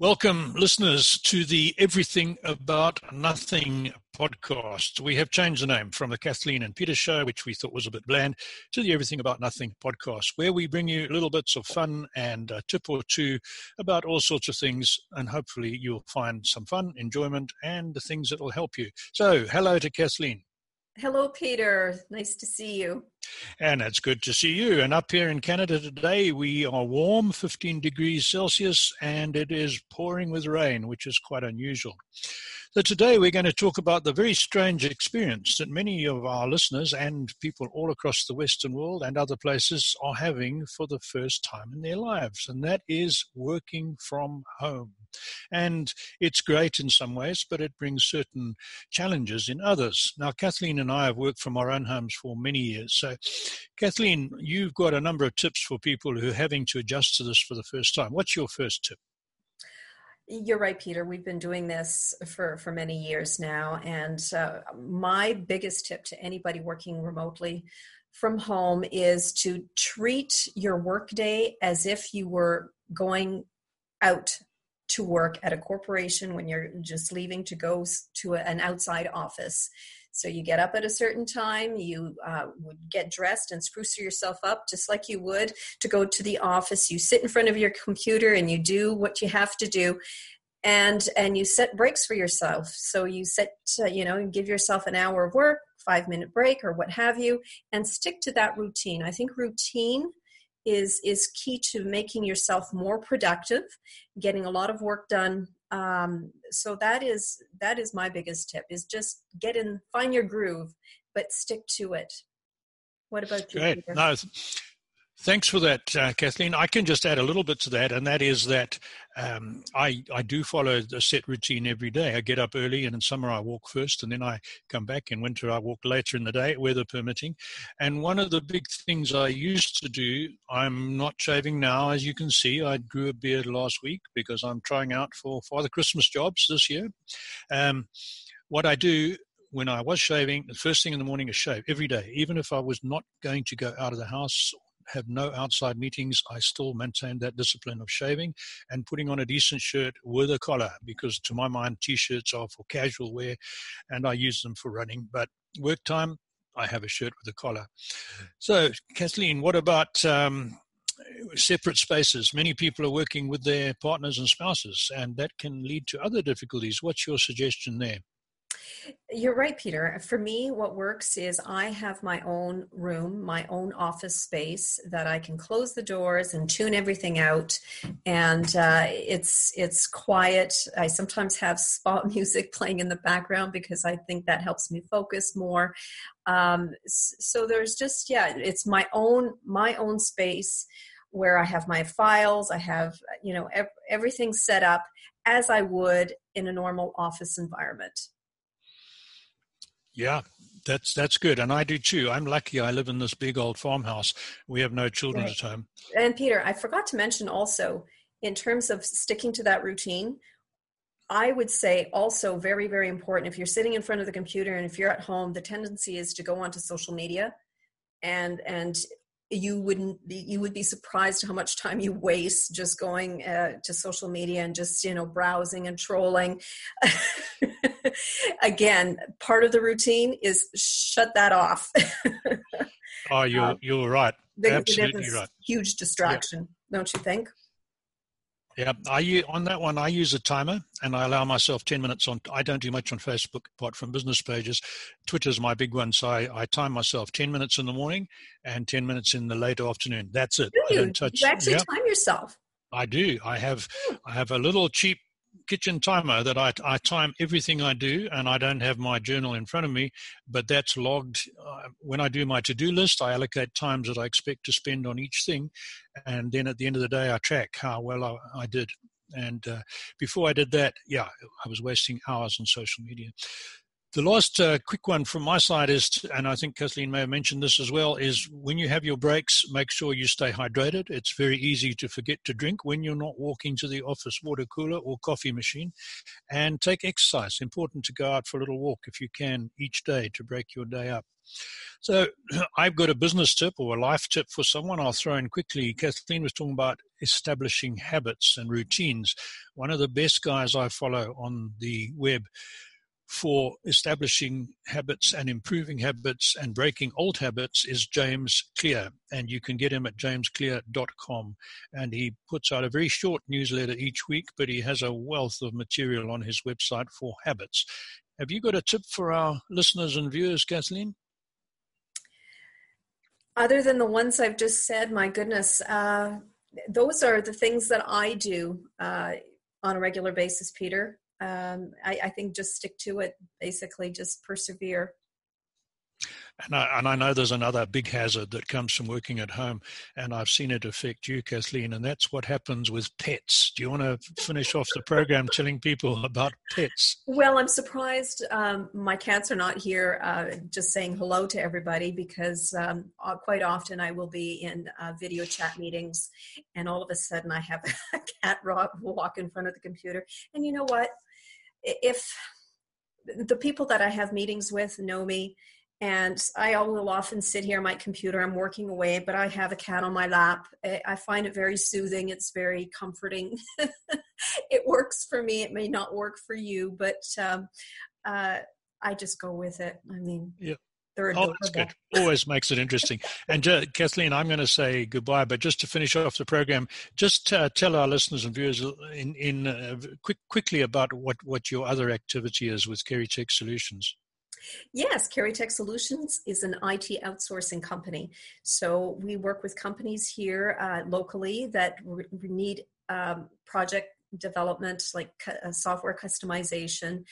Welcome, listeners, to the Everything About Nothing podcast. We have changed the name from the Kathleen and Peter show, which we thought was a bit bland, to the Everything About Nothing podcast, where we bring you little bits of fun and a tip or two about all sorts of things. And hopefully, you'll find some fun, enjoyment, and the things that will help you. So, hello to Kathleen. Hello, Peter. Nice to see you. And it's good to see you. And up here in Canada today, we are warm, 15 degrees Celsius, and it is pouring with rain, which is quite unusual. So, today we're going to talk about the very strange experience that many of our listeners and people all across the Western world and other places are having for the first time in their lives, and that is working from home. And it's great in some ways, but it brings certain challenges in others. Now, Kathleen and I have worked from our own homes for many years. So, Kathleen, you've got a number of tips for people who are having to adjust to this for the first time. What's your first tip? You're right, Peter. We've been doing this for, for many years now. And uh, my biggest tip to anybody working remotely from home is to treat your workday as if you were going out to work at a corporation when you're just leaving to go to an outside office. So you get up at a certain time, you uh, would get dressed and spruce yourself up just like you would to go to the office. You sit in front of your computer and you do what you have to do and and you set breaks for yourself so you set uh, you know and give yourself an hour of work five minute break or what have you and stick to that routine i think routine is is key to making yourself more productive getting a lot of work done. Um, so that is that is my biggest tip is just get in find your groove but stick to it. What about you Great. No, thanks for that uh, kathleen. I can just add a little bit to that and that is that um, I, I do follow a set routine every day. I get up early, and in summer I walk first, and then I come back. In winter I walk later in the day, weather permitting. And one of the big things I used to do, I'm not shaving now, as you can see. I grew a beard last week because I'm trying out for Father Christmas jobs this year. Um, what I do when I was shaving, the first thing in the morning is shave every day, even if I was not going to go out of the house have no outside meetings, I still maintain that discipline of shaving and putting on a decent shirt with a collar because, to my mind, t shirts are for casual wear and I use them for running. But work time, I have a shirt with a collar. So, Kathleen, what about um, separate spaces? Many people are working with their partners and spouses, and that can lead to other difficulties. What's your suggestion there? You're right, Peter. For me, what works is I have my own room, my own office space that I can close the doors and tune everything out, and uh, it's it's quiet. I sometimes have spot music playing in the background because I think that helps me focus more. Um, so there's just yeah, it's my own my own space where I have my files. I have you know ev- everything set up as I would in a normal office environment. Yeah, that's that's good, and I do too. I'm lucky. I live in this big old farmhouse. We have no children right. at home. And Peter, I forgot to mention also, in terms of sticking to that routine, I would say also very very important. If you're sitting in front of the computer and if you're at home, the tendency is to go onto social media, and and you wouldn't be, you would be surprised how much time you waste just going uh, to social media and just you know browsing and trolling again part of the routine is shut that off oh you're um, you're right absolutely right huge distraction yeah. don't you think yeah, I on that one I use a timer and I allow myself ten minutes on. I don't do much on Facebook apart from business pages. Twitter's my big one, so I, I time myself ten minutes in the morning and ten minutes in the late afternoon. That's it. Do you? I don't touch. You actually yeah. time yourself. I do. I have hmm. I have a little cheap kitchen timer that I, I time everything I do, and I don't have my journal in front of me, but that's logged. Uh, when I do my to do list, I allocate times that I expect to spend on each thing, and then at the end of the day, I track how well I, I did. And uh, before I did that, yeah, I was wasting hours on social media. The last uh, quick one from my side is, and I think Kathleen may have mentioned this as well, is when you have your breaks, make sure you stay hydrated. It's very easy to forget to drink when you're not walking to the office water cooler or coffee machine. And take exercise. Important to go out for a little walk if you can each day to break your day up. So I've got a business tip or a life tip for someone I'll throw in quickly. Kathleen was talking about establishing habits and routines. One of the best guys I follow on the web for establishing habits and improving habits and breaking old habits is James Clear. And you can get him at jamesclear.com. And he puts out a very short newsletter each week, but he has a wealth of material on his website for habits. Have you got a tip for our listeners and viewers, Kathleen? Other than the ones I've just said, my goodness, uh, those are the things that I do uh, on a regular basis, Peter um, I, I think just stick to it. Basically, just persevere. And I, and I, know there's another big hazard that comes from working at home, and I've seen it affect you, Kathleen, and that's what happens with pets. Do you want to finish off the program telling people about pets? Well, I'm surprised um, my cats are not here uh, just saying hello to everybody because um, uh, quite often I will be in uh, video chat meetings, and all of a sudden I have a cat walk in front of the computer. And you know what? If the people that I have meetings with know me, and I will often sit here on my computer, I'm working away, but I have a cat on my lap. I find it very soothing, it's very comforting. it works for me, it may not work for you, but um, uh, I just go with it. I mean, yeah. They're oh, that's good. Always makes it interesting. And uh, Kathleen, I'm going to say goodbye, but just to finish off the program, just uh, tell our listeners and viewers in, in uh, quick, quickly about what, what your other activity is with Tech Solutions. Yes, Tech Solutions is an IT outsourcing company. So we work with companies here uh, locally that re- need um, project development, like uh, software customization,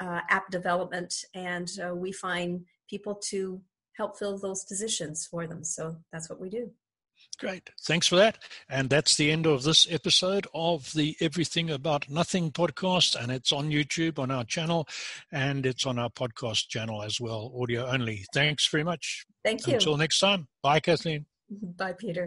uh, app development, and uh, we find people to help fill those positions for them. So that's what we do. Great. Thanks for that. And that's the end of this episode of the Everything About Nothing podcast. And it's on YouTube on our channel and it's on our podcast channel as well, audio only. Thanks very much. Thank you. Until next time. Bye, Kathleen. Bye, Peter.